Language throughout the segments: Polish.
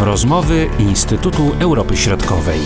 Rozmowy Instytutu Europy Środkowej.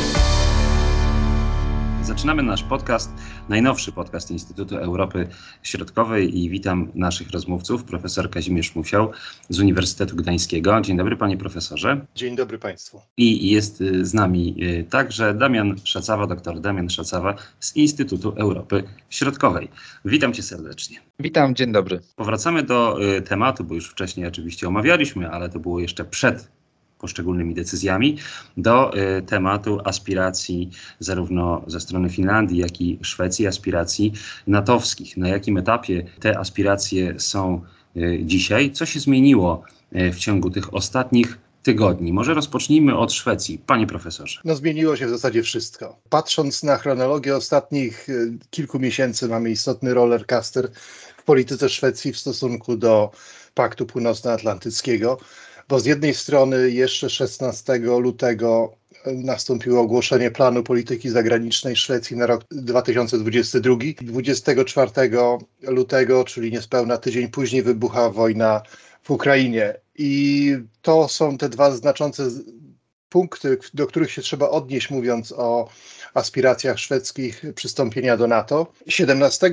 Zaczynamy nasz podcast, najnowszy podcast Instytutu Europy Środkowej i witam naszych rozmówców, profesor Kazimierz Musiał z Uniwersytetu Gdańskiego. Dzień dobry panie profesorze. Dzień dobry państwu. I jest y, z nami y, także Damian Szacawa, doktor Damian Szacawa z Instytutu Europy Środkowej. Witam cię serdecznie. Witam, dzień dobry. Powracamy do y, tematu, bo już wcześniej oczywiście omawialiśmy, ale to było jeszcze przed poszczególnymi decyzjami, do y, tematu aspiracji zarówno ze strony Finlandii, jak i Szwecji, aspiracji natowskich. Na jakim etapie te aspiracje są y, dzisiaj? Co się zmieniło y, w ciągu tych ostatnich tygodni. Może rozpocznijmy od Szwecji. Panie profesorze. No zmieniło się w zasadzie wszystko. Patrząc na chronologię ostatnich kilku miesięcy mamy istotny rollercaster w polityce Szwecji w stosunku do Paktu Północnoatlantyckiego bo z jednej strony jeszcze 16 lutego nastąpiło ogłoszenie planu polityki zagranicznej Szwecji na rok 2022. 24 lutego, czyli niespełna tydzień później, wybucha wojna w Ukrainie. I to są te dwa znaczące punkty, do których się trzeba odnieść, mówiąc o aspiracjach szwedzkich przystąpienia do NATO. 17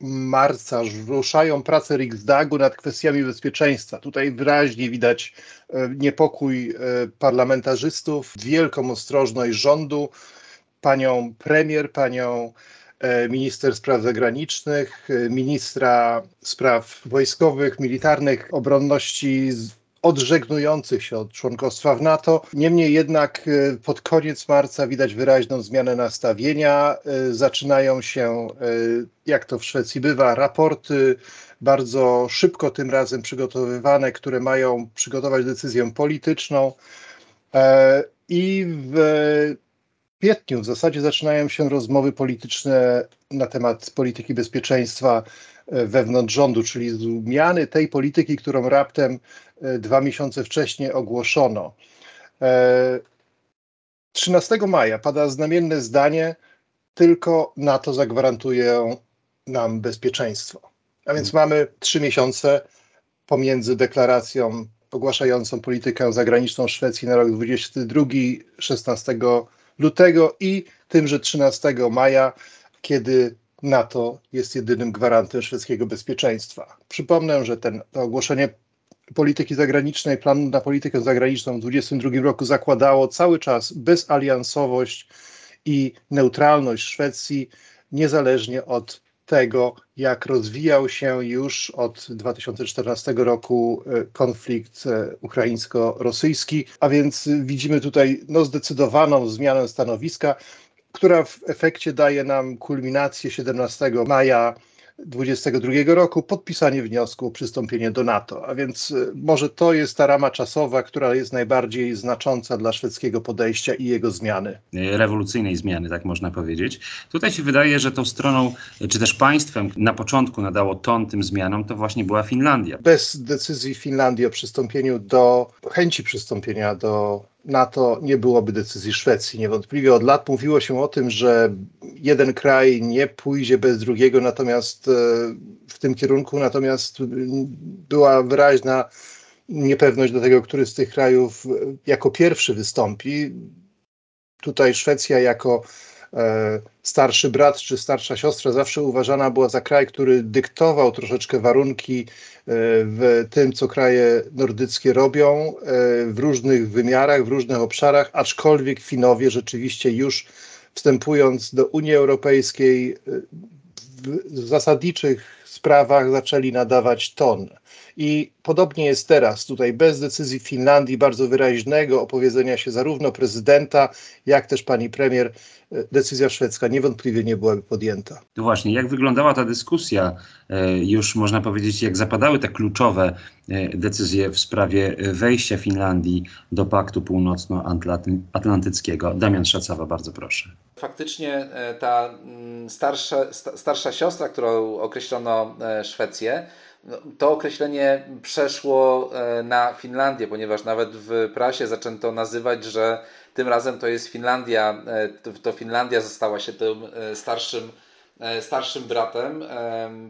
marca ruszają prace Riksdagu nad kwestiami bezpieczeństwa. Tutaj wyraźnie widać e, niepokój e, parlamentarzystów, wielką ostrożność rządu, panią premier, panią e, minister spraw zagranicznych, ministra spraw wojskowych, militarnych, obronności odżegnujących się od członkostwa w NATO. Niemniej jednak e, pod koniec marca widać wyraźną zmianę nastawienia. E, zaczynają się, e, jak to w Szwecji bywa, raporty bardzo szybko tym razem przygotowywane, które mają przygotować decyzję polityczną. I w kwietniu w zasadzie zaczynają się rozmowy polityczne na temat polityki bezpieczeństwa wewnątrz rządu, czyli zmiany tej polityki, którą raptem e, dwa miesiące wcześniej ogłoszono. 13 e, maja pada znamienne zdanie, tylko NATO zagwarantuje nam bezpieczeństwo. A więc mamy trzy miesiące pomiędzy deklaracją ogłaszającą politykę zagraniczną Szwecji na rok 22, 16 lutego i tymże 13 maja, kiedy NATO jest jedynym gwarantem szwedzkiego bezpieczeństwa. Przypomnę, że ten, to ogłoszenie polityki zagranicznej, planu na politykę zagraniczną w 2022 roku zakładało cały czas bezaliansowość i neutralność Szwecji, niezależnie od tego, jak rozwijał się już od 2014 roku e, konflikt e, ukraińsko-rosyjski, a więc widzimy tutaj no, zdecydowaną zmianę stanowiska która w efekcie daje nam kulminację 17 maja 2022 roku podpisanie wniosku o przystąpienie do NATO. A więc y, może to jest ta rama czasowa, która jest najbardziej znacząca dla szwedzkiego podejścia i jego zmiany. Rewolucyjnej zmiany, tak można powiedzieć. Tutaj się wydaje, że tą stroną, czy też państwem na początku nadało ton tym zmianom, to właśnie była Finlandia. Bez decyzji Finlandii o przystąpieniu do, chęci przystąpienia do NATO nie byłoby decyzji Szwecji. Niewątpliwie od lat mówiło się o tym, że jeden kraj nie pójdzie bez drugiego, natomiast e, w tym kierunku, natomiast była wyraźna niepewność do tego, który z tych krajów jako pierwszy wystąpi. Tutaj Szwecja jako E, starszy brat czy starsza siostra zawsze uważana była za kraj, który dyktował troszeczkę warunki e, w tym, co kraje nordyckie robią e, w różnych wymiarach, w różnych obszarach, aczkolwiek Finowie rzeczywiście już wstępując do Unii Europejskiej w zasadniczych sprawach zaczęli nadawać ton. I podobnie jest teraz, tutaj bez decyzji Finlandii, bardzo wyraźnego opowiedzenia się zarówno prezydenta, jak też pani premier, e, decyzja szwedzka niewątpliwie nie byłaby podjęta. No właśnie, jak wyglądała ta dyskusja? E, już można powiedzieć, jak zapadały te kluczowe e, decyzje w sprawie wejścia Finlandii do Paktu Północnoatlantyckiego. Damian Szacawa, bardzo proszę. Faktycznie ta mm, starsza, starsza siostra, którą określono Szwecję, to określenie przeszło e, na Finlandię, ponieważ nawet w prasie zaczęto nazywać, że tym razem to jest Finlandia, e, to Finlandia została się tym e, starszym starszym bratem,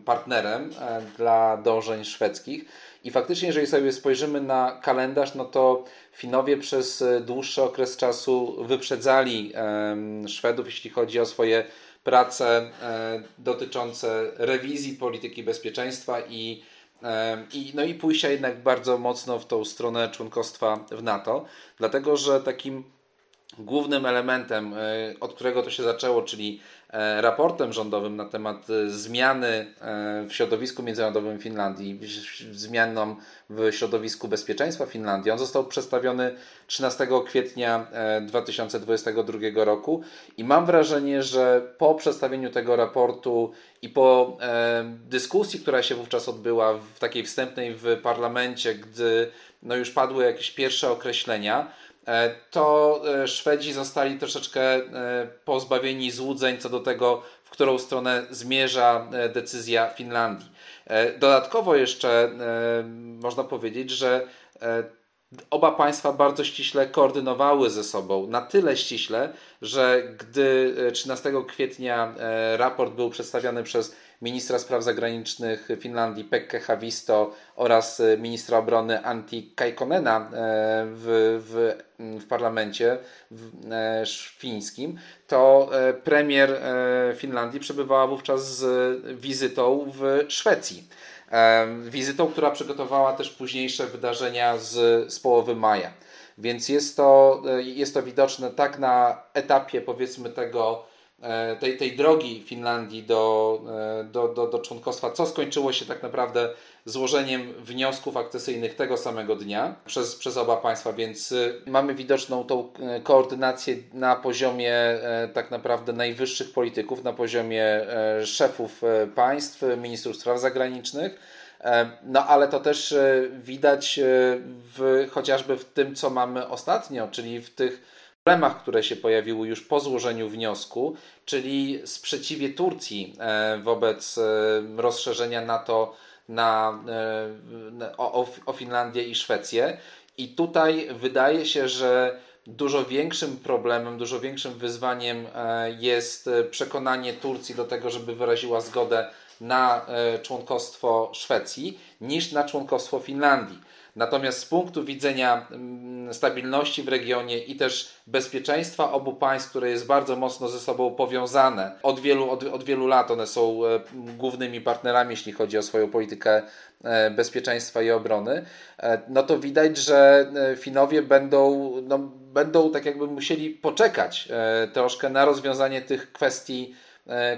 partnerem dla dążeń szwedzkich. I faktycznie, jeżeli sobie spojrzymy na kalendarz, no to Finowie przez dłuższy okres czasu wyprzedzali Szwedów, jeśli chodzi o swoje prace dotyczące rewizji polityki bezpieczeństwa i i, no i pójścia jednak bardzo mocno w tą stronę członkostwa w NATO, dlatego że takim głównym elementem, e, od którego to się zaczęło, czyli e, raportem rządowym na temat e, zmiany w środowisku międzynarodowym Finlandii, zmianą w środowisku bezpieczeństwa Finlandii. On został przedstawiony 13 kwietnia 2022 roku i mam wrażenie, że po przedstawieniu tego raportu i po dyskusji, która się wówczas odbyła w takiej wstępnej w parlamencie, gdy no już padły jakieś pierwsze określenia, to e, Szwedzi zostali troszeczkę e, pozbawieni złudzeń co do tego, w którą stronę zmierza decyzja Finlandii. Dodatkowo jeszcze można powiedzieć, że oba państwa bardzo ściśle koordynowały ze sobą, na tyle ściśle, że gdy 13 kwietnia raport był przedstawiony przez ministra spraw zagranicznych Finlandii Pekka Havisto oraz e, ministra obrony Antti Kaikonena e, w, w, w parlamencie e, fińskim, to premier Finlandii przebywała wówczas z wizytą w Szwecji. Wizytą, która przygotowała też późniejsze wydarzenia z, z połowy maja. Więc jest to, jest to widoczne tak na etapie powiedzmy tego E, tej, tej drogi Finlandii do, e, do, do, do członkostwa, co skończyło się tak naprawdę złożeniem wniosków akcesyjnych tego samego dnia przez, przez oba państwa, więc y, mamy widoczną tą e, koordynację na poziomie tak naprawdę najwyższych polityków, na poziomie szefów państw, ministrów spraw zagranicznych. No ale to też widać w, chociażby w tym, co mamy ostatnio, czyli w tych problemach, które się pojawiły już po złożeniu wniosku, czyli sprzeciwie Turcji e, wobec e, rozszerzenia NATO na, e, o, o Finlandię i Szwecję. I tutaj wydaje się, że dużo większym problemem, dużo większym wyzwaniem jest przekonanie Turcji do tego, żeby wyraziła zgodę na członkostwo Szwecji, niż na członkostwo Finlandii. Natomiast z punktu widzenia mm, stabilności w regionie i też bezpieczeństwa obu państw, które jest bardzo mocno ze sobą powiązane, od wielu, od, od wielu lat one są e, głównymi partnerami, jeśli chodzi o swoją politykę e, bezpieczeństwa i obrony, e, no to widać, że Finowie będą, no, będą tak jakby musieli poczekać troszkę na rozwiązanie tych kwestii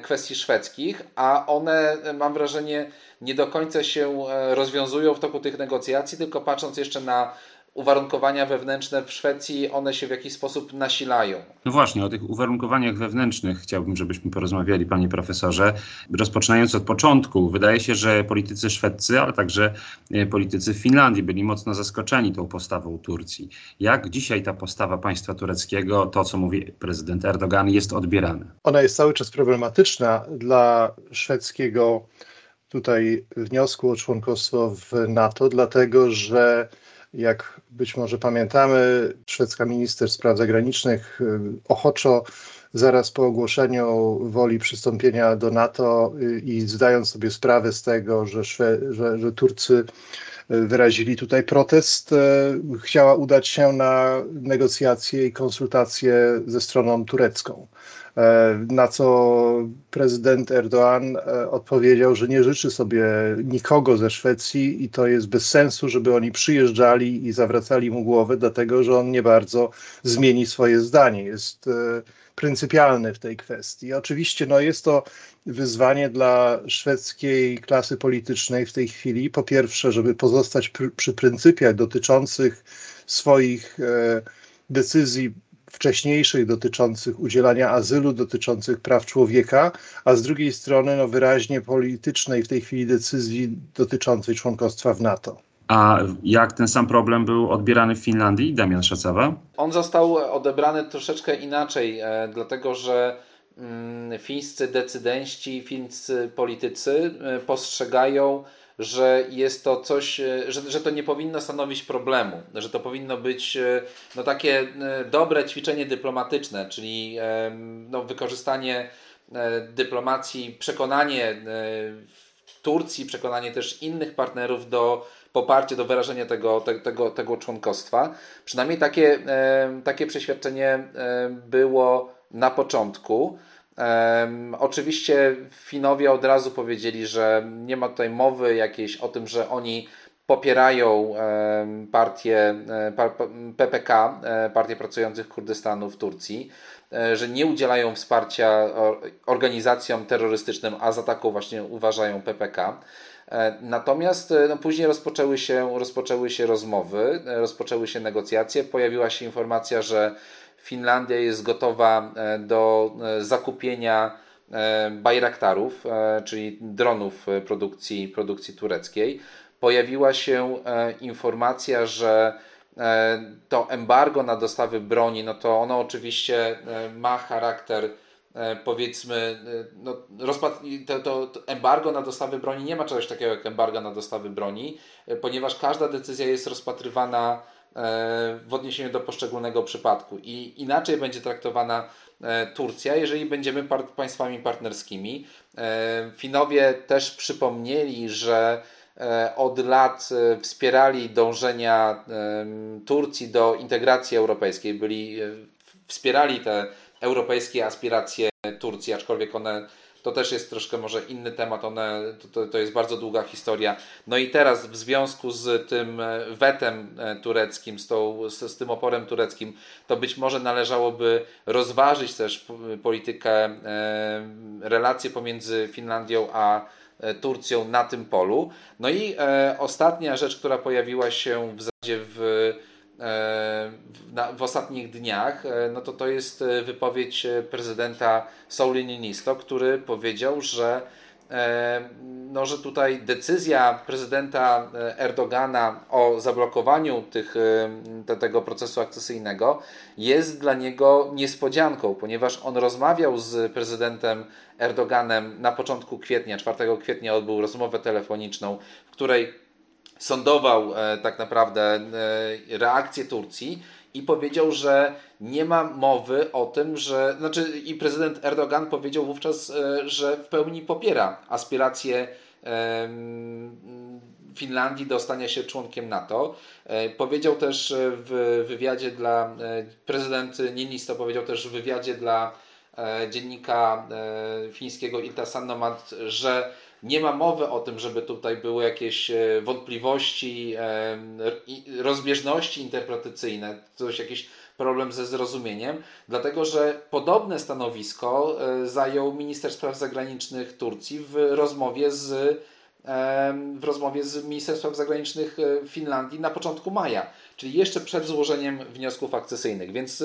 kwestii szwedzkich, a one mam wrażenie nie do końca się e, rozwiązują w toku tych negocjacji, tylko patrząc jeszcze na uwarunkowania wewnętrzne w Szwecji, one się w jakiś sposób nasilają. No właśnie, o tych uwarunkowaniach wewnętrznych chciałbym, żebyśmy porozmawiali, panie profesorze. Rozpoczynając od początku, wydaje się, że politycy szwedzcy, ale także e, politycy w Finlandii byli mocno zaskoczeni tą postawą Turcji. Jak dzisiaj ta postawa państwa tureckiego, to co mówi prezydent Erdogan, jest odbierane? Ona jest cały czas problematyczna dla szwedzkiego tutaj wniosku o członkostwo w NATO, dlatego że jak być może pamiętamy, szwedzka minister spraw zagranicznych y, ochoczo zaraz po ogłoszeniu woli przystąpienia do NATO y, i zdając sobie sprawę z tego, że, Szwe że, że Turcy wyrazili tutaj protest, chciała udać się na negocjacje i konsultacje ze stroną turecką. E, na co prezydent Erdoğan e, odpowiedział, że nie życzy sobie nikogo ze Szwecji i to jest bez sensu, żeby oni przyjeżdżali i zawracali mu głowę, dlatego że on nie bardzo zmieni swoje zdanie. Jest e, pryncypialny w tej kwestii. Oczywiście no, jest to wyzwanie dla szwedzkiej klasy politycznej w tej chwili. Po pierwsze, żeby pozostać pr przy pryncypiach dotyczących swoich e, decyzji wcześniejszych dotyczących udzielania azylu, dotyczących praw człowieka, a z drugiej strony no, wyraźnie politycznej w tej chwili decyzji dotyczącej członkostwa w NATO. A jak ten sam problem był odbierany w Finlandii, Damian Szacawa? On został odebrany troszeczkę inaczej, e, dlatego że mm, fińscy decydenci, fińscy politycy e, postrzegają że jest to coś, e, że, że to nie powinno stanowić problemu, że to powinno być no, takie dobre ćwiczenie dyplomatyczne, czyli no, wykorzystanie dyplomacji przekonanie Turcji, przekonanie też innych partnerów do poparcia, do wyrażenia tego, tego, tego członkostwa. Przynajmniej takie, takie przeświadczenie było na początku. Oczywiście Finowie od razu powiedzieli, że nie ma tutaj mowy jakiejś o tym, że oni popierają um, partię um, PPK, Partię Pracujących Kurdystanu w Turcji, um, że nie udzielają wsparcia organizacjom terrorystycznym, a za taką właśnie uważają PPK. Natomiast no, później rozpoczęły się, rozpoczęły się rozmowy, rozpoczęły się negocjacje. Pojawiła się informacja, że Finlandia jest gotowa e, do e, zakupienia e, Bayraktarów, czyli dronów produkcji, produkcji tureckiej. Pojawiła się informacja, że to embargo na dostawy broni, no to ono oczywiście ma charakter powiedzmy, no, to, to, to, embargo na dostawy broni nie ma czegoś takiego jak embargo na dostawy broni, ponieważ każda decyzja jest rozpatrywana w odniesieniu do poszczególnego przypadku i inaczej będzie traktowana e, Turcja, jeżeli będziemy par państwami partnerskimi. E, Finowie też przypomnieli, że e, od lat wspierali dążenia Turcji do integracji europejskiej, byli, wspierali te europejskie aspiracje Turcji, aczkolwiek one to też jest troszkę może inny temat, one, to, to jest bardzo długa historia. No i teraz w związku z tym e, wetem e, tureckim, z, tą, z, z tym oporem tureckim, to być może należałoby rozważyć też politykę, e, relacje pomiędzy Finlandią a Turcją na tym polu. No i e, ostatnia rzecz, która pojawiła się w zasadzie w w, w ostatnich dniach, e, no to to jest e, wypowiedź e, prezydenta Sauli Niinisto, który powiedział, że no, że tutaj decyzja prezydenta Erdogana o zablokowaniu tych, te, tego procesu akcesyjnego jest dla niego niespodzianką, ponieważ on rozmawiał z prezydentem Erdoganem na początku kwietnia, 4 kwietnia odbył rozmowę telefoniczną, w której sondował e, tak naprawdę e, reakcję Turcji i powiedział, że nie ma mowy o tym, że. Znaczy, i prezydent Erdogan powiedział wówczas, e, że w pełni popiera aspiracje Finlandii do stania się członkiem NATO. Powiedział też w wywiadzie dla. Prezydent Niinisto powiedział też w wywiadzie dla dziennika fińskiego Ilta Sanomat, że nie ma mowy o tym, żeby tutaj były jakieś e, wątpliwości, e, rozbieżności interpretacyjne, coś, jakiś problem ze zrozumieniem, dlatego że podobne stanowisko e, zajął minister spraw zagranicznych Turcji w rozmowie z w rozmowie z Ministerstwem Zagranicznych Finlandii na początku maja, czyli jeszcze przed złożeniem wniosków akcesyjnych. Więc,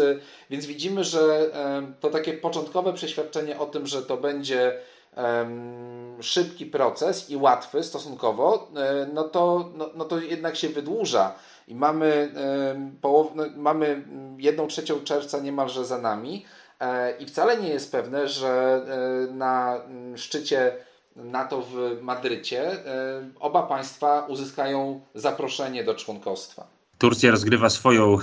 więc widzimy, że to takie początkowe przeświadczenie o tym, że to będzie szybki proces i łatwy stosunkowo, e, no to, no, no to jednak się wydłuża. I mamy, połow, no, mamy jedną trzecią czerwca niemalże za nami e, i wcale nie jest pewne, że e, na szczycie NATO w Madrycie oba państwa uzyskają zaproszenie do członkostwa. Turcja rozgrywa swoją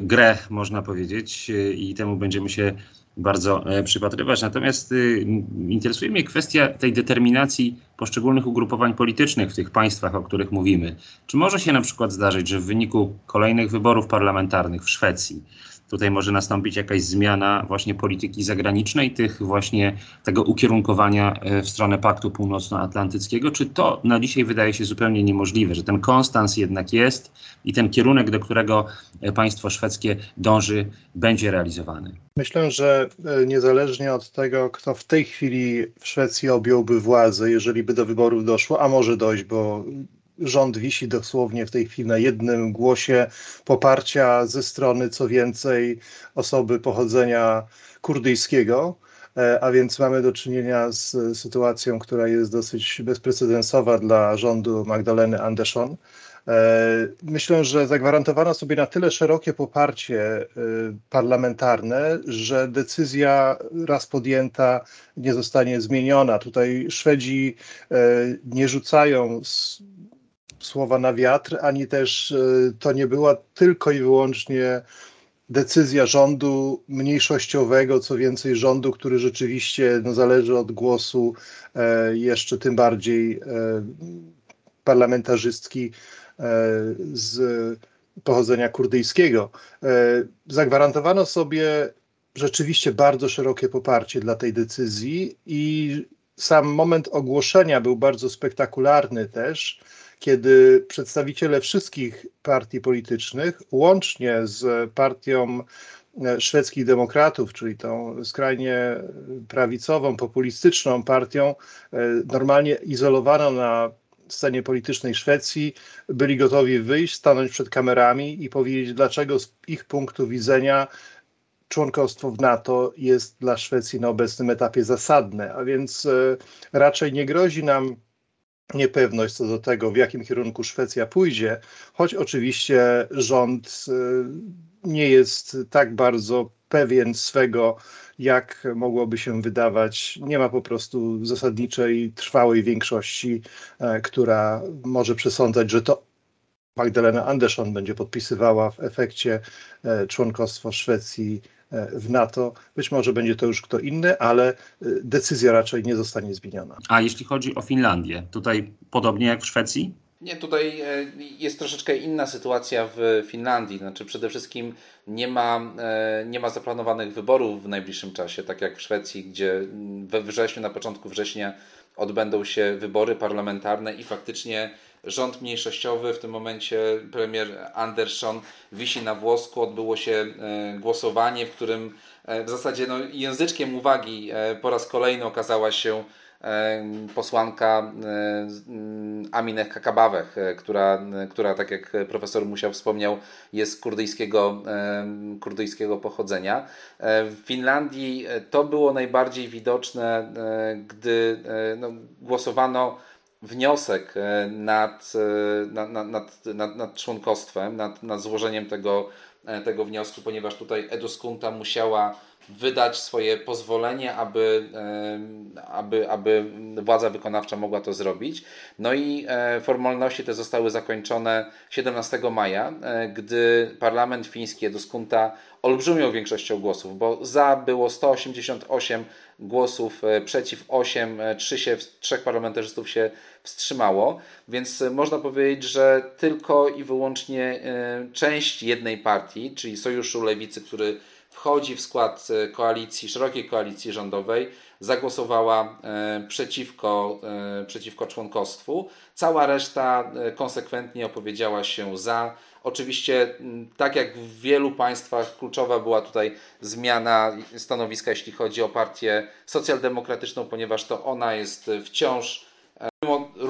grę, można powiedzieć, i temu będziemy się bardzo e, przypatrywać. Natomiast y, interesuje mnie kwestia tej determinacji poszczególnych ugrupowań politycznych w tych państwach, o których mówimy. Czy może się na przykład zdarzyć, że w wyniku kolejnych wyborów parlamentarnych w Szwecji tutaj może nastąpić jakaś zmiana właśnie polityki zagranicznej, tych właśnie tego ukierunkowania e, w stronę Paktu Północnoatlantyckiego? Czy to na dzisiaj wydaje się zupełnie niemożliwe, że ten konstans jednak jest i ten kierunek, do którego e, państwo szwedzkie dąży, będzie realizowany? Myślę, że e, niezależnie od tego, kto w tej chwili w Szwecji objąłby władzę, jeżeli by do wyborów doszło, a może dojść, bo rząd wisi dosłownie w tej chwili na jednym głosie poparcia ze strony, co więcej, osoby pochodzenia kurdyjskiego. E, a więc mamy do czynienia z sytuacją, która jest dosyć bezprecedensowa dla rządu Magdaleny Andersson. E, myślę, że zagwarantowano sobie na tyle szerokie poparcie e, parlamentarne, że decyzja raz podjęta nie zostanie zmieniona. Tutaj Szwedzi nie rzucają słowa na wiatr, ani też e, to nie była tylko i wyłącznie decyzja rządu mniejszościowego, co więcej rządu, który rzeczywiście no, zależy od głosu e, jeszcze tym bardziej e, parlamentarzystki e, z pochodzenia kurdyjskiego. E, zagwarantowano sobie rzeczywiście bardzo szerokie poparcie dla tej decyzji i sam moment ogłoszenia był bardzo spektakularny też, kiedy przedstawiciele wszystkich partii politycznych, łącznie z partią e, szwedzkich demokratów, czyli tą skrajnie prawicową, populistyczną partią, e, normalnie izolowaną na scenie politycznej Szwecji, byli gotowi wyjść, stanąć przed kamerami i powiedzieć, dlaczego z ich punktu widzenia członkostwo w NATO jest dla Szwecji na obecnym etapie zasadne, a więc e, raczej nie grozi nam niepewność co do tego, w jakim kierunku Szwecja pójdzie, choć oczywiście rząd e, nie jest tak bardzo pewien swego, jak mogłoby się wydawać. Nie ma po prostu zasadniczej, trwałej większości, e, która może przesądzać, że to Magdalena Andersson będzie podpisywała w efekcie członkostwo Szwecji w NATO. Być może będzie to już kto inny, ale y, decyzja raczej nie zostanie zmieniona. A jeśli chodzi o Finlandię, tutaj podobnie jak w Szwecji? Nie, tutaj e, jest troszeczkę inna sytuacja w Finlandii. Znaczy przede wszystkim nie ma, e, nie ma zaplanowanych wyborów w najbliższym czasie, tak jak w Szwecji, gdzie we wrześniu, na początku września odbędą się wybory parlamentarne i faktycznie rząd mniejszościowy, w tym momencie premier Andersson wisi na włosku. Odbyło się e, głosowanie, w którym e, w zasadzie no, języczkiem uwagi e, po raz kolejny okazała się posłanka Amineh Kakabaweh, która, która, tak jak profesor Musiał wspomniał, jest kurdyjskiego, kurdyjskiego pochodzenia. W Finlandii to było najbardziej widoczne, gdy no, głosowano wniosek e, nad, e, nad, nad, nad, nad członkostwem, nad, nad złożeniem tego, e, tego wniosku, ponieważ tutaj Eduskunta musiała wydać swoje pozwolenie, aby, aby, aby władza wykonawcza mogła to zrobić. No i formalności te zostały zakończone 17 maja, gdy parlament fiński Eduskunta olbrzymią większością głosów, bo za było 188 głosów, przeciw 8, 3 się, trzech parlamentarzystów się wstrzymało, więc e, można powiedzieć, że tylko i wyłącznie e, część jednej partii, czyli Sojuszu Lewicy, który wchodzi w skład e, koalicji, szerokiej koalicji rządowej, zagłosowała przeciwko, przeciwko członkostwu. Cała reszta konsekwentnie opowiedziała się za. Oczywiście, tak jak w wielu państwach, kluczowa była tutaj zmiana stanowiska, jeśli chodzi o partię socjaldemokratyczną, ponieważ to ona jest wciąż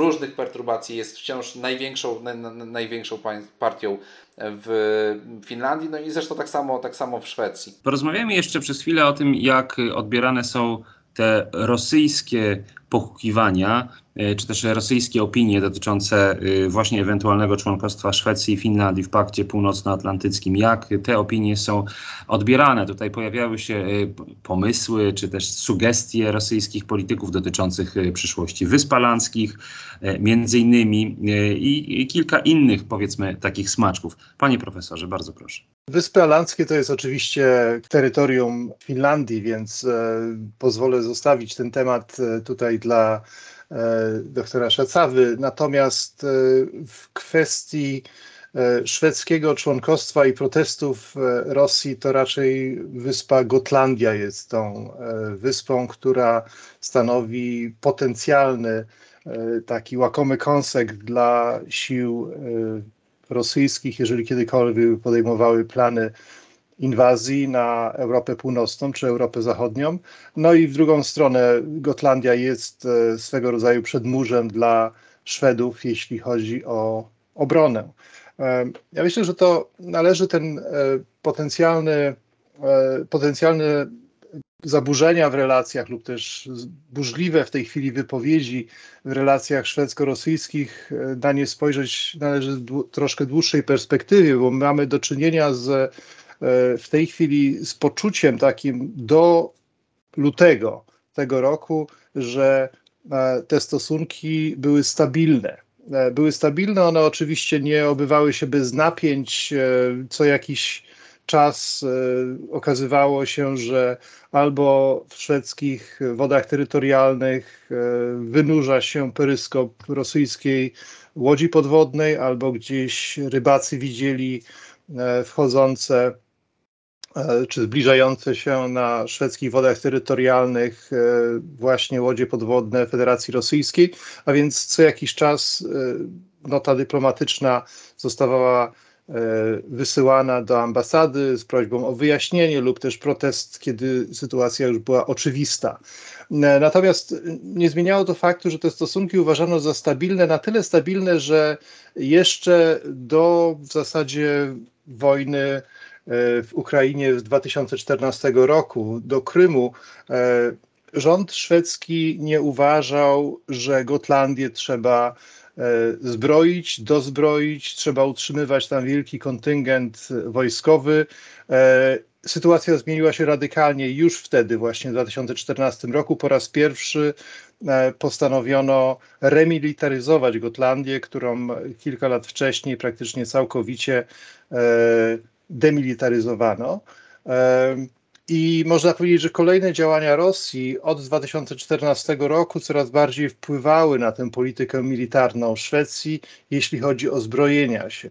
różnych perturbacji jest wciąż największą, na, na, największą partią w Finlandii, no i zresztą tak samo, tak samo w Szwecji. Porozmawiamy jeszcze przez chwilę o tym, jak odbierane są te rosyjskie pochukiwania, e, czy też rosyjskie opinie dotyczące e, właśnie ewentualnego członkostwa Szwecji i Finlandii w Pakcie Północnoatlantyckim, jak te opinie są odbierane. Tutaj pojawiały się e, pomysły, czy też sugestie rosyjskich polityków dotyczących przyszłości Wysp Palanckich, między innymi i kilka innych, powiedzmy, takich smaczków. Panie profesorze, bardzo proszę. Wyspy Alandzkie to jest oczywiście terytorium Finlandii, więc pozwolę zostawić ten temat tutaj dla e, doktora Szacawy. Natomiast e, w kwestii e, szwedzkiego członkostwa i protestów Rosji, to raczej wyspa Gotlandia jest tą wyspą, która stanowi potencjalny taki łakomy kąsek dla sił rosyjskich, jeżeli kiedykolwiek podejmowały plany inwazji na Europę Północną czy Europę Zachodnią. No i w drugą stronę Gotlandia jest e, swego rodzaju przedmurzem dla Szwedów, jeśli chodzi o obronę. E, ja myślę, że to należy ten e, potencjalny, potencjalny zaburzenia w relacjach lub też burzliwe w tej chwili wypowiedzi w relacjach szwedzko-rosyjskich na nie spojrzeć należy w troszkę dłuższej perspektywie, bo mamy do czynienia z w tej chwili z poczuciem takim do lutego tego roku, że e, te stosunki były stabilne. E, były stabilne, one oczywiście nie obywały się bez napięć. E, co jakiś czas okazywało się, że albo w szwedzkich wodach terytorialnych wynurza się peryskop rosyjskiej łodzi podwodnej, albo gdzieś rybacy widzieli wchodzące E, czy zbliżające się na szwedzkich wodach terytorialnych e, właśnie łodzie podwodne Federacji Rosyjskiej, a więc co jakiś czas e, nota dyplomatyczna zostawała wysyłana do ambasady z prośbą o wyjaśnienie lub też protest, kiedy sytuacja już była oczywista. Natomiast nie zmieniało to faktu, że te stosunki uważano za stabilne, na tyle stabilne, że jeszcze do w zasadzie wojny w Ukrainie z 2014 roku do Krymu, e, rząd szwedzki nie uważał, że Gotlandię trzeba e, zbroić, dozbroić, trzeba utrzymywać tam wielki kontyngent wojskowy. E, sytuacja zmieniła się radykalnie już wtedy, właśnie w 2014 roku. Po raz pierwszy postanowiono remilitaryzować Gotlandię, którą kilka lat wcześniej praktycznie całkowicie demilitaryzowano. I można powiedzieć, że kolejne działania Rosji od 2014 roku coraz bardziej wpływały na tę politykę militarną Szwecji, jeśli chodzi o zbrojenia się.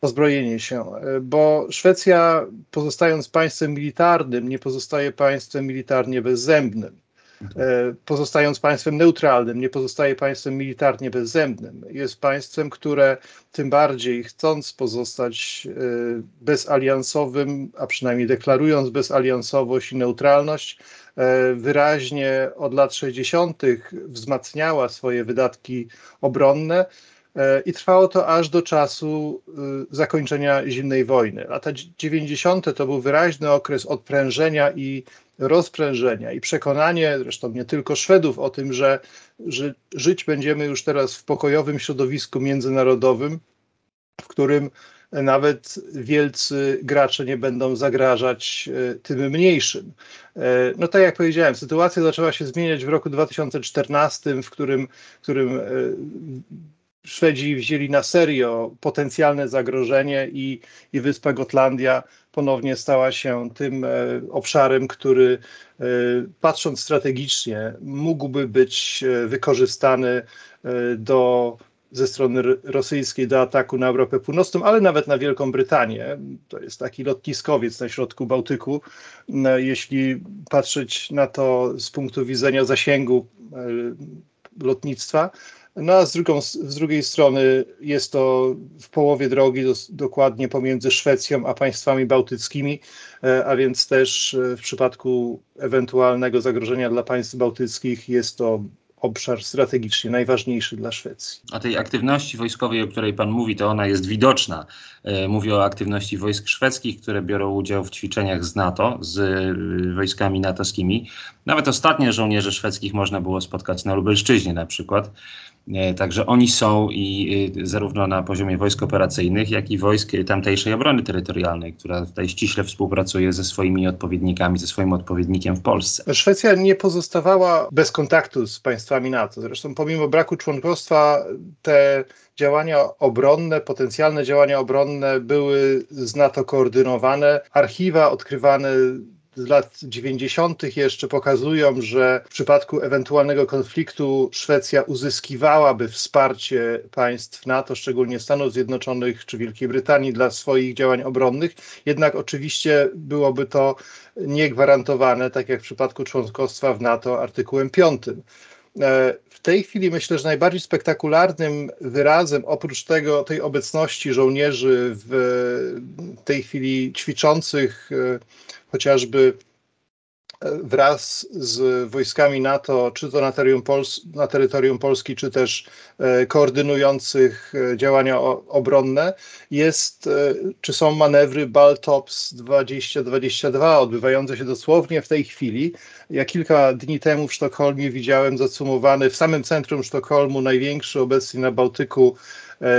O zbrojenie się, bo Szwecja, pozostając państwem militarnym, nie pozostaje państwem militarnie bezzębnym. E, pozostając państwem neutralnym, nie pozostaje państwem militarnie bezzębnym. Jest państwem, które tym bardziej chcąc pozostać e, bezaliansowym, a przynajmniej deklarując bezaliansowość i neutralność, e, wyraźnie od lat 60. wzmacniała swoje wydatki obronne. I trwało to aż do czasu zakończenia zimnej wojny. Lata 90. to był wyraźny okres odprężenia i rozprężenia i przekonanie, zresztą nie tylko Szwedów, o tym, że, że żyć będziemy już teraz w pokojowym środowisku międzynarodowym, w którym nawet wielcy gracze nie będą zagrażać e, tym mniejszym. E, no tak jak powiedziałem, sytuacja zaczęła się zmieniać w roku 2014, w którym, w którym e, Szwedzi wzięli na serio potencjalne zagrożenie i, i wyspa Gotlandia ponownie stała się tym e, obszarem, który e, patrząc strategicznie mógłby być e, wykorzystany do ze strony rosyjskiej do ataku na Europę Północną, ale nawet na Wielką Brytanię. To jest taki lotniskowiec na środku Bałtyku. Jeśli patrzeć na to z punktu widzenia zasięgu lotnictwa, no a z, drugą, z drugiej strony jest to w połowie drogi, do, dokładnie pomiędzy Szwecją a państwami bałtyckimi, e, a więc też e, w przypadku ewentualnego zagrożenia dla państw bałtyckich jest to obszar strategicznie najważniejszy dla Szwecji. A tej aktywności wojskowej, o której Pan mówi, to ona jest widoczna. E, mówię o aktywności wojsk szwedzkich, które biorą udział w ćwiczeniach z NATO, z wojskami natowskimi. Nawet ostatnie żołnierze szwedzkich można było spotkać na Lubelszczyźnie na przykład. E, także oni są i y, zarówno na poziomie wojsk operacyjnych, jak i wojsk tamtejszej obrony terytorialnej, która tutaj ściśle współpracuje ze swoimi odpowiednikami, ze swoim odpowiednikiem w Polsce. Szwecja nie pozostawała bez kontaktu z państwami NATO. Zresztą pomimo braku członkostwa te działania obronne, potencjalne działania obronne były z NATO koordynowane. Archiwa odkrywane lat 90. jeszcze pokazują, że w przypadku ewentualnego konfliktu Szwecja uzyskiwałaby wsparcie państw NATO, szczególnie Stanów Zjednoczonych czy Wielkiej Brytanii dla swoich działań obronnych. Jednak oczywiście byłoby to niegwarantowane, tak jak w przypadku członkostwa w NATO artykułem 5. E, w tej chwili myślę, że najbardziej spektakularnym wyrazem, oprócz tego, tej obecności żołnierzy w tej chwili ćwiczących e, chociażby e, wraz z wojskami NATO, czy to na terytorium, Pols na terytorium Polski, czy też e, koordynujących e, działania obronne, jest, e, czy są manewry Baltops 2022, odbywające się dosłownie w tej chwili. Ja kilka dni temu w Sztokholmie widziałem zadsumowany w samym centrum Sztokholmu największy obecnie na Bałtyku e,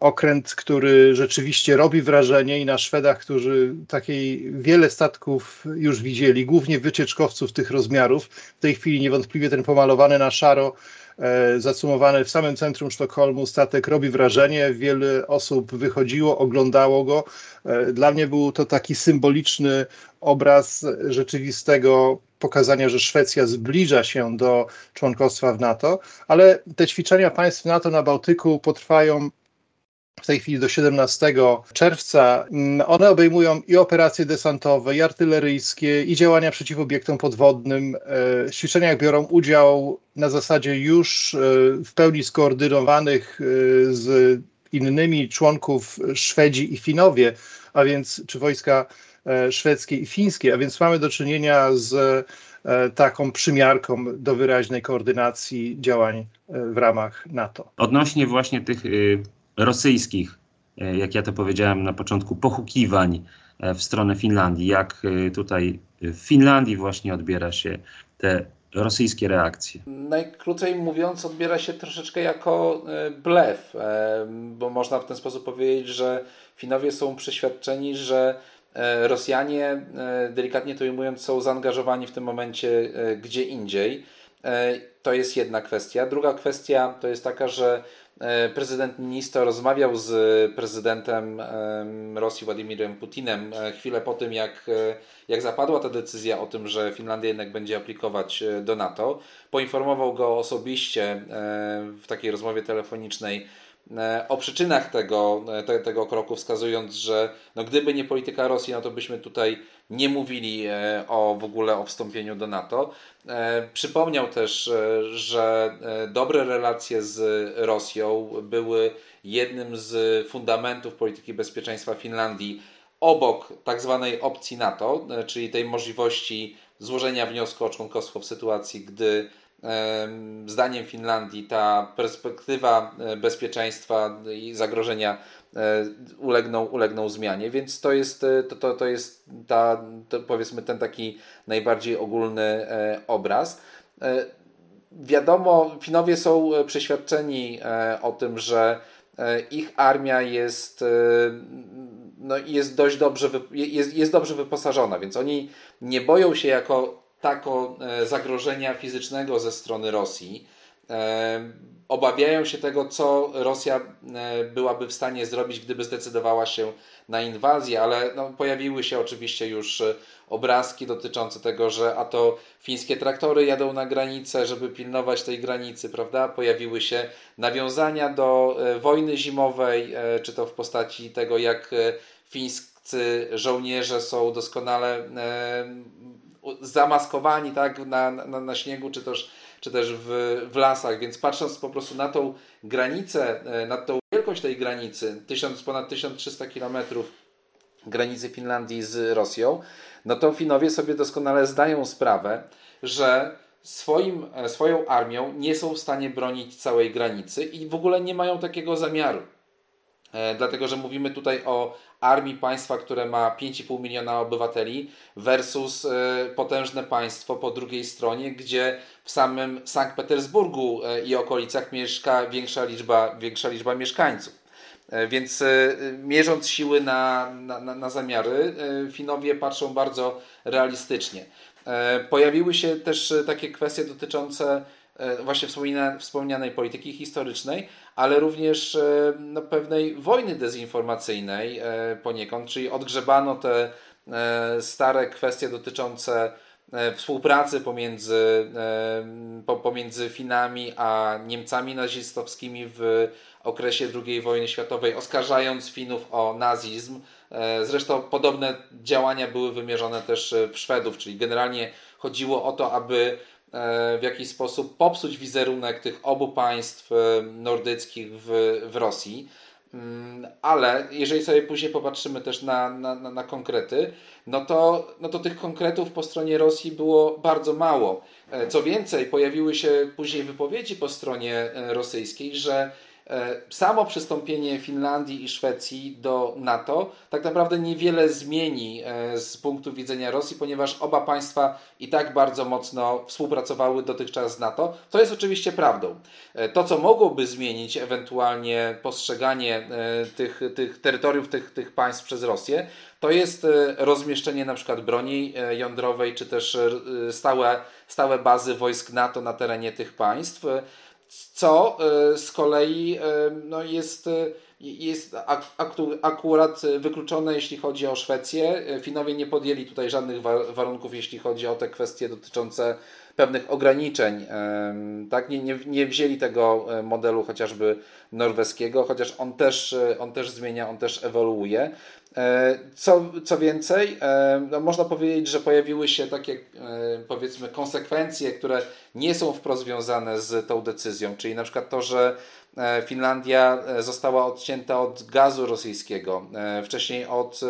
okręt, który rzeczywiście robi wrażenie i na Szwedach, którzy takiej wiele statków już widzieli, głównie wycieczkowców tych rozmiarów. W tej chwili niewątpliwie ten pomalowany na szaro E, zacumowany w samym centrum Sztokholmu. Statek robi wrażenie, wiele osób wychodziło, oglądało go. E, dla mnie był to taki symboliczny obraz rzeczywistego pokazania, że Szwecja zbliża się do członkostwa w NATO, ale te ćwiczenia państw NATO na Bałtyku potrwają w tej chwili do 17 czerwca. One obejmują i operacje desantowe, i artyleryjskie, i działania przeciw obiektom podwodnym. W e, ćwiczeniach biorą udział na zasadzie już e, w pełni skoordynowanych e, z innymi członków Szwedzi i Finowie, a więc czy wojska szwedzkie i fińskie, a więc mamy do czynienia z taką przymiarką do wyraźnej koordynacji działań w ramach NATO. Odnośnie właśnie tych y, rosyjskich, e, jak ja to powiedziałem na początku, pochukiwań e, w stronę Finlandii, jak e, tutaj w Finlandii właśnie odbiera się te rosyjskie reakcje? Najkrócej mówiąc, odbiera się troszeczkę jako blef, bo można w ten sposób powiedzieć, że Finowie są przeświadczeni, że Rosjanie, delikatnie to ujmując, są zaangażowani w tym momencie gdzie indziej. To jest jedna kwestia. Druga kwestia to jest taka, że prezydent Nisto rozmawiał z prezydentem Rosji Władimirem Putinem e, chwilę po tym, jak, e, jak zapadła ta decyzja o tym, że Finlandia jednak będzie aplikować do NATO. Poinformował go osobiście w takiej rozmowie telefonicznej o przyczynach tego, te, tego kroku, wskazując, że no gdyby nie polityka Rosji, no to byśmy tutaj nie mówili e, o w ogóle o wstąpieniu do NATO. E, przypomniał też, e, że dobre relacje z Rosją były jednym z fundamentów polityki bezpieczeństwa Finlandii obok tak zwanej opcji NATO, czyli tej możliwości złożenia wniosku o członkostwo w sytuacji, gdy zdaniem Finlandii ta perspektywa bezpieczeństwa i zagrożenia E, ulegną, ulegną zmianie, więc to jest, e, to, to, to jest ta, to powiedzmy ten taki najbardziej ogólny e, obraz. Wiadomo, Finowie są przeświadczeni o tym, że ich armia jest, no, jest dość dobrze, jest, jest dobrze wyposażona, więc oni nie boją się jako tako zagrożenia fizycznego ze strony Rosji obawiają się tego, co Rosja e, byłaby w stanie zrobić, gdyby zdecydowała się na inwazję, ale no, pojawiły się oczywiście już e, obrazki dotyczące tego, że a to fińskie traktory jadą na granicę, żeby pilnować tej granicy, prawda? Pojawiły się nawiązania do e, wojny zimowej, czy to w postaci tego, jak fińscy żołnierze są doskonale zamaskowani tak, na, na, na śniegu, czy też czy też w, w lasach, więc patrząc po prostu na tą granicę, e, na tą wielkość tej granicy, 1000, ponad 1300 kilometrów granicy Finlandii z Rosją, no to Finowie sobie doskonale zdają sprawę, że swoim, e, swoją armią nie są w stanie bronić całej granicy i w ogóle nie mają takiego zamiaru. E, dlatego, że mówimy tutaj o armii państwa, które ma 5,5 miliona obywateli versus e, potężne państwo po drugiej stronie, gdzie w samym Sankt Petersburgu e, i okolicach mieszka większa liczba, większa liczba mieszkańców. Więc mierząc siły na, na, na zamiary, Finowie patrzą bardzo realistycznie. Pojawiły się też takie kwestie dotyczące właśnie wspomnianej polityki historycznej, ale również e, no, pewnej wojny dezinformacyjnej e, poniekąd, czyli odgrzebano te e, stare kwestie dotyczące współpracy pomiędzy, pomiędzy Finami a Niemcami nazistowskimi w okresie II wojny światowej, oskarżając Finów o nazizm. Zresztą podobne działania były wymierzone też w Szwedów, czyli generalnie chodziło o to, aby E, w jakiś sposób popsuć wizerunek tych obu państw e, nordyckich w, w Rosji. Mm, ale jeżeli sobie później popatrzymy też na, na, na, konkrety, no to, no to tych konkretów po stronie Rosji było bardzo mało. E, co więcej, pojawiły się później wypowiedzi po stronie rosyjskiej, że E, samo przystąpienie Finlandii i Szwecji do NATO tak naprawdę niewiele zmieni e, z punktu widzenia Rosji, ponieważ oba państwa i tak bardzo mocno współpracowały dotychczas z NATO. To jest oczywiście prawdą. E, to, co mogłoby zmienić ewentualnie postrzeganie tych, tych terytoriów tych, tych państw przez Rosję, to jest rozmieszczenie na przykład broni jądrowej, czy też stałe, stałe bazy wojsk NATO na terenie tych państw co e, z kolei e, no jest, e, jest akurat wykluczone, jeśli chodzi o Szwecję. Finowie nie podjęli tutaj żadnych warunków, jeśli chodzi o te kwestie dotyczące pewnych ograniczeń. Tak? Nie, nie, nie wzięli tego modelu chociażby norweskiego, chociaż on też, on też zmienia, on też ewoluuje. E, co, co więcej, e, no można powiedzieć, że pojawiły się takie e, powiedzmy konsekwencje, które nie są wprost związane z tą decyzją, czyli na przykład to, że Finlandia została odcięta od gazu rosyjskiego, wcześniej od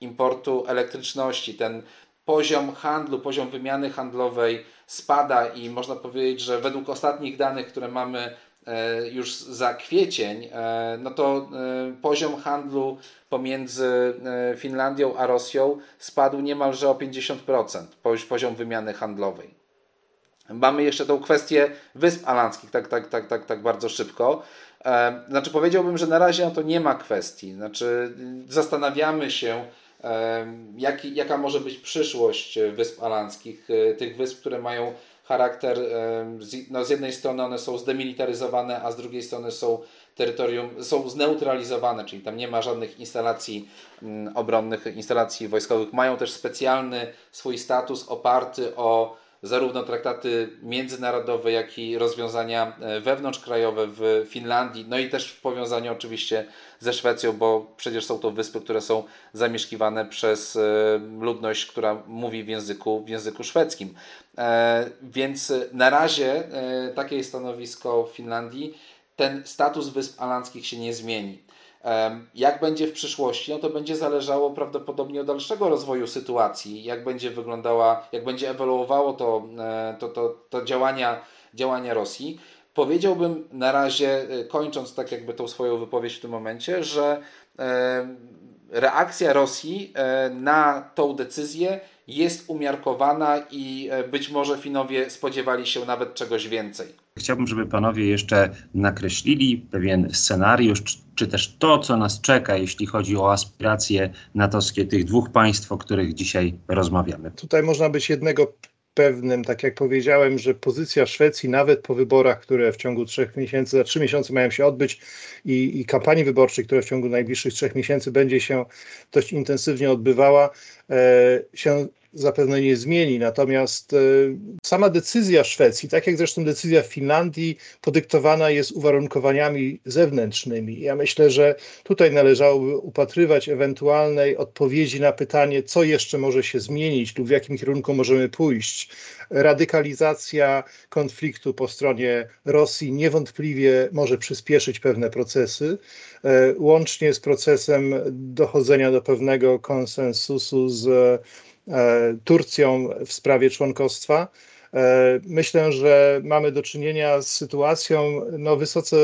importu elektryczności. Ten poziom handlu, poziom wymiany handlowej spada i można powiedzieć, że według ostatnich danych, które mamy E, już za kwiecień, e, no to e, poziom handlu pomiędzy Finlandią a Rosją spadł niemalże o 50%, poziom wymiany handlowej. Mamy jeszcze tą kwestię Wysp Alandzkich, tak, tak, tak, tak, tak bardzo szybko. Znaczy powiedziałbym, że na razie to nie ma kwestii. Znaczy zastanawiamy się, jak, jaka może być przyszłość Wysp Alandzkich, tych wysp, które mają charakter, no z jednej strony one są zdemilitaryzowane, a z drugiej strony są terytorium, są zneutralizowane, czyli tam nie ma żadnych instalacji mm, obronnych, instalacji wojskowych. Mają też specjalny swój status oparty o zarówno traktaty międzynarodowe, jak i rozwiązania e, wewnątrzkrajowe w Finlandii, no i też w powiązaniu oczywiście ze Szwecją, bo przecież są to wyspy, które są zamieszkiwane przez e, ludność, która mówi w języku, w języku szwedzkim. E, więc na razie takie jest stanowisko Finlandii. Ten status Wysp Alandzkich się nie zmieni. Jak będzie w przyszłości, no to będzie zależało prawdopodobnie od dalszego rozwoju sytuacji, jak będzie wyglądała, jak będzie ewoluowało to, e, to, to, to działania, działania Rosji. Powiedziałbym na razie, e, kończąc tak jakby tą swoją wypowiedź w tym momencie, że reakcja Rosji e, na tą decyzję jest umiarkowana i być może Finowie spodziewali się nawet czegoś więcej. Chciałbym, żeby panowie jeszcze nakreślili pewien scenariusz, czy, czy, też to, co nas czeka, jeśli chodzi o aspiracje natowskie tych dwóch państw, o których dzisiaj rozmawiamy. Tutaj można być jednego pewnym, tak jak powiedziałem, że pozycja Szwecji nawet po wyborach, które w ciągu trzech miesięcy, za trzy miesiące mają się odbyć i, i kampanii wyborczej, która w ciągu najbliższych trzech miesięcy będzie się dość intensywnie odbywała, e, się zapewne nie zmieni. Natomiast e, sama decyzja Szwecji, tak jak zresztą decyzja Finlandii, podyktowana jest uwarunkowaniami zewnętrznymi. Ja myślę, że tutaj należałoby upatrywać ewentualnej odpowiedzi na pytanie, co jeszcze może się zmienić lub w jakim kierunku możemy pójść. Radykalizacja konfliktu po stronie Rosji niewątpliwie może przyspieszyć pewne procesy, e, łącznie z procesem dochodzenia do pewnego konsensusu z Turcją w sprawie członkostwa. E, myślę, że mamy do czynienia z sytuacją no, wysoce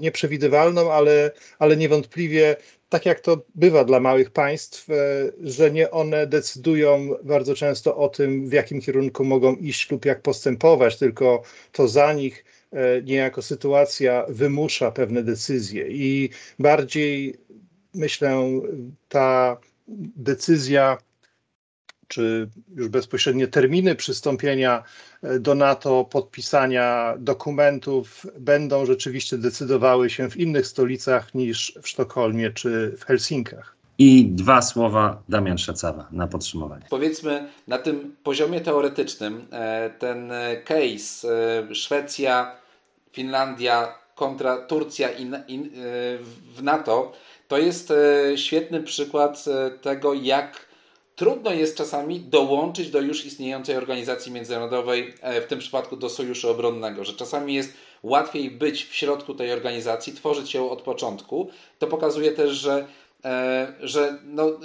nieprzewidywalną, ale, ale niewątpliwie tak jak to bywa dla małych państw, e, że nie one decydują bardzo często o tym, w jakim kierunku mogą iść lub jak postępować, tylko to za nich niejako sytuacja wymusza pewne decyzje. I bardziej myślę, ta decyzja czy już bezpośrednie terminy przystąpienia e, do NATO, podpisania dokumentów będą rzeczywiście decydowały się w innych stolicach niż w Sztokholmie czy w Helsinkach. I dwa słowa Damian Szacawa na podsumowanie. Powiedzmy, na tym poziomie teoretycznym e, ten case e, Szwecja, Finlandia kontra Turcja w NATO to jest świetny przykład tego, jak trudno jest czasami dołączyć do już istniejącej organizacji międzynarodowej, e, w tym przypadku do sojuszu obronnego, że czasami jest łatwiej być w środku tej organizacji, tworzyć ją od początku. To pokazuje też, że, e, że no, e,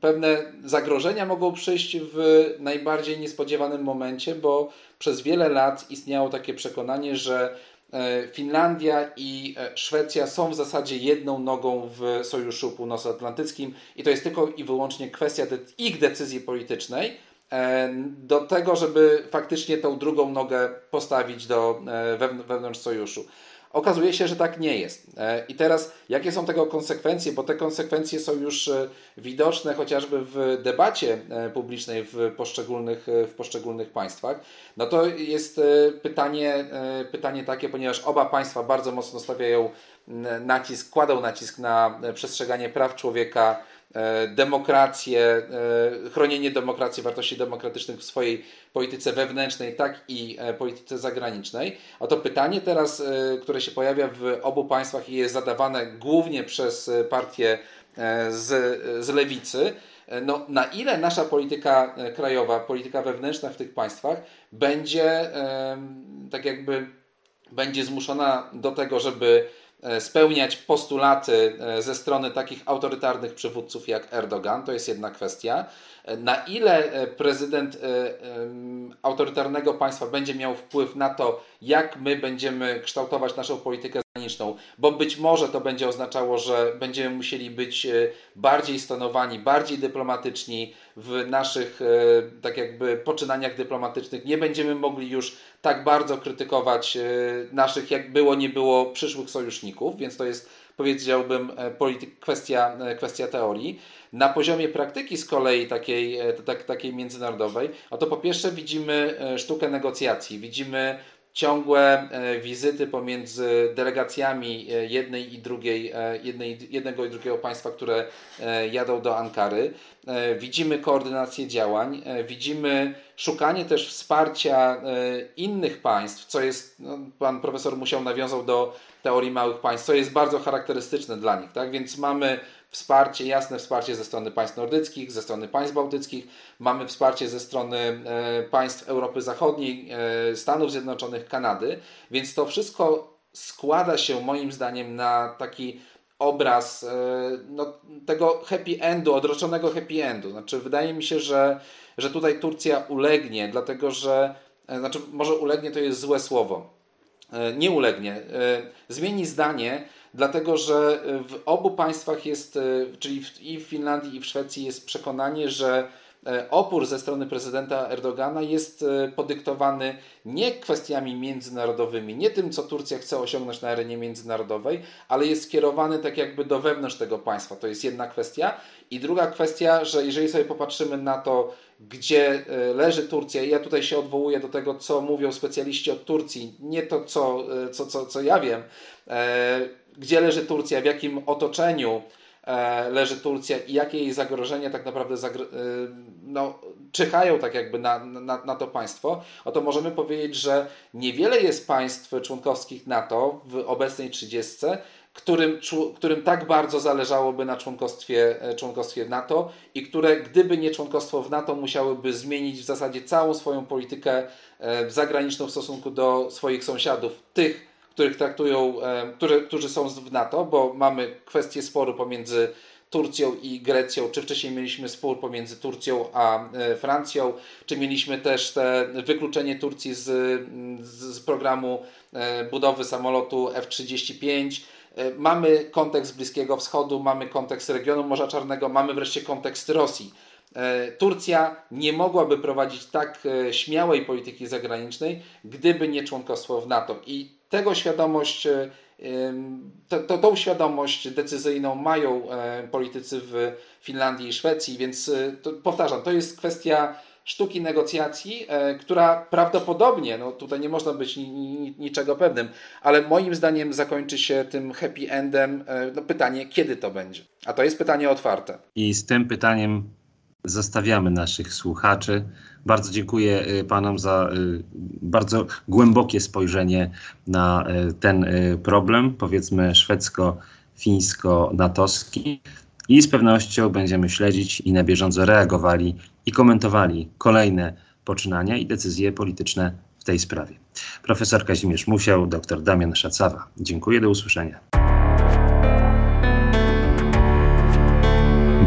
pewne zagrożenia mogą przyjść w najbardziej niespodziewanym momencie, bo przez wiele lat istniało takie przekonanie, że Finlandia i Szwecja są w zasadzie jedną nogą w Sojuszu Północnoatlantyckim i to jest tylko i wyłącznie kwestia ich decyzji politycznej do tego, żeby faktycznie tą drugą nogę postawić do, wewnątrz sojuszu. Okazuje się, że tak nie jest. E, I teraz, jakie są tego konsekwencje? Bo te konsekwencje są już e, widoczne chociażby w debacie e, publicznej w poszczególnych, w poszczególnych państwach. No to jest pytanie, pytanie takie, ponieważ oba państwa bardzo mocno stawiają nacisk, kładą nacisk na przestrzeganie praw człowieka, demokrację, e, chronienie demokracji, wartości demokratycznych w swojej polityce wewnętrznej, tak i e, polityce zagranicznej. Oto pytanie teraz, które się pojawia w obu państwach i jest zadawane głównie przez partie z, z lewicy, no, na ile nasza polityka krajowa, polityka wewnętrzna w tych państwach będzie tak jakby będzie zmuszona do tego, żeby E, spełniać postulaty e, ze strony takich autorytarnych przywódców jak Erdogan, to jest jedna kwestia. E, na ile prezydent autorytarnego państwa będzie miał wpływ na to, jak my będziemy kształtować naszą politykę zagraniczną, bo być może to będzie oznaczało, że będziemy musieli być bardziej stonowani, bardziej dyplomatyczni w naszych tak jakby poczynaniach dyplomatycznych. Nie będziemy mogli już tak bardzo krytykować naszych, jak było, nie było przyszłych sojuszników, więc to jest powiedziałbym polityk, kwestia, kwestia teorii. Na poziomie praktyki z kolei takiej, tak, takiej międzynarodowej, to po pierwsze widzimy sztukę negocjacji, widzimy ciągłe e, wizyty pomiędzy delegacjami e, jednej i drugiej, e, jednej, jednego i drugiego państwa, które jadą do Ankary. Widzimy koordynację działań, widzimy szukanie też wsparcia innych państw, co jest, no, pan profesor Musiał nawiązał do teorii małych państw, co jest bardzo charakterystyczne dla nich. Tak? Więc mamy wsparcie, jasne wsparcie ze strony państw nordyckich, ze strony państw bałtyckich, mamy wsparcie ze strony e, państw Europy Zachodniej, e, Stanów Zjednoczonych, Kanady, więc to wszystko składa się moim zdaniem na taki obraz e, no, tego happy endu, odroczonego happy endu. Znaczy, wydaje mi się, że, że tutaj Turcja ulegnie, dlatego że, znaczy, może ulegnie to jest złe słowo. Nie ulegnie. Zmieni zdanie, dlatego że w obu państwach jest, e, czyli i w Finlandii, i w Szwecji jest przekonanie, że e, opór ze strony prezydenta Erdogana jest e, podyktowany nie kwestiami międzynarodowymi, nie tym, co Turcja chce osiągnąć na arenie międzynarodowej, ale jest skierowany tak jakby do wewnątrz tego państwa. To jest jedna kwestia. I druga kwestia, że jeżeli sobie popatrzymy na to, gdzie leży Turcja, i ja tutaj się odwołuję do tego, co mówią specjaliści od Turcji, nie to, co, co, co, co ja wiem, gdzie leży Turcja, w jakim otoczeniu e, leży Turcja i jakie jej zagrożenia tak naprawdę zagr- e, no, tak jakby na, na, na to państwo, oto możemy powiedzieć, że niewiele jest państw członkowskich NATO w obecnej 30, którym, którym tak bardzo zależałoby na członkostwie, e, członkostwie NATO i które, gdyby nie członkostwo w NATO, musiałyby zmienić w zasadzie całą swoją politykę zagraniczną w stosunku do swoich sąsiadów, tych, których traktują, e, którzy, którzy są w NATO, bo mamy kwestię sporu pomiędzy Turcją i Grecją, czy wcześniej mieliśmy spór pomiędzy Turcją a e, Francją, czy mieliśmy też te wykluczenie Turcji z, z programu e, budowy samolotu F-35. Mamy kontekst Bliskiego Wschodu, mamy kontekst regionu Morza Czarnego, mamy wreszcie kontekst Rosji. Turcja nie mogłaby prowadzić tak śmiałej polityki zagranicznej, gdyby nie członkostwo w NATO. I tego świadomość, e, to, to, tą świadomość decyzyjną mają e, politycy w Finlandii i Szwecji, więc e, to, powtarzam, to jest kwestia sztuki negocjacji, która prawdopodobnie, no tutaj nie można być ni, ni, niczego pewnym, ale moim zdaniem zakończy się tym happy endem. No pytanie, kiedy to będzie? A to jest pytanie otwarte. I z tym pytaniem zostawiamy naszych słuchaczy. Bardzo dziękuję y, Panom za y, bardzo głębokie spojrzenie na y, ten problem, powiedzmy szwedzko-fińsko-natowski. I z pewnością będziemy śledzić i na bieżąco reagowali i komentowali kolejne poczynania i decyzje polityczne w tej sprawie. Profesor Kazimierz Musiał, dr Damian Szacawa. Dziękuję, do usłyszenia.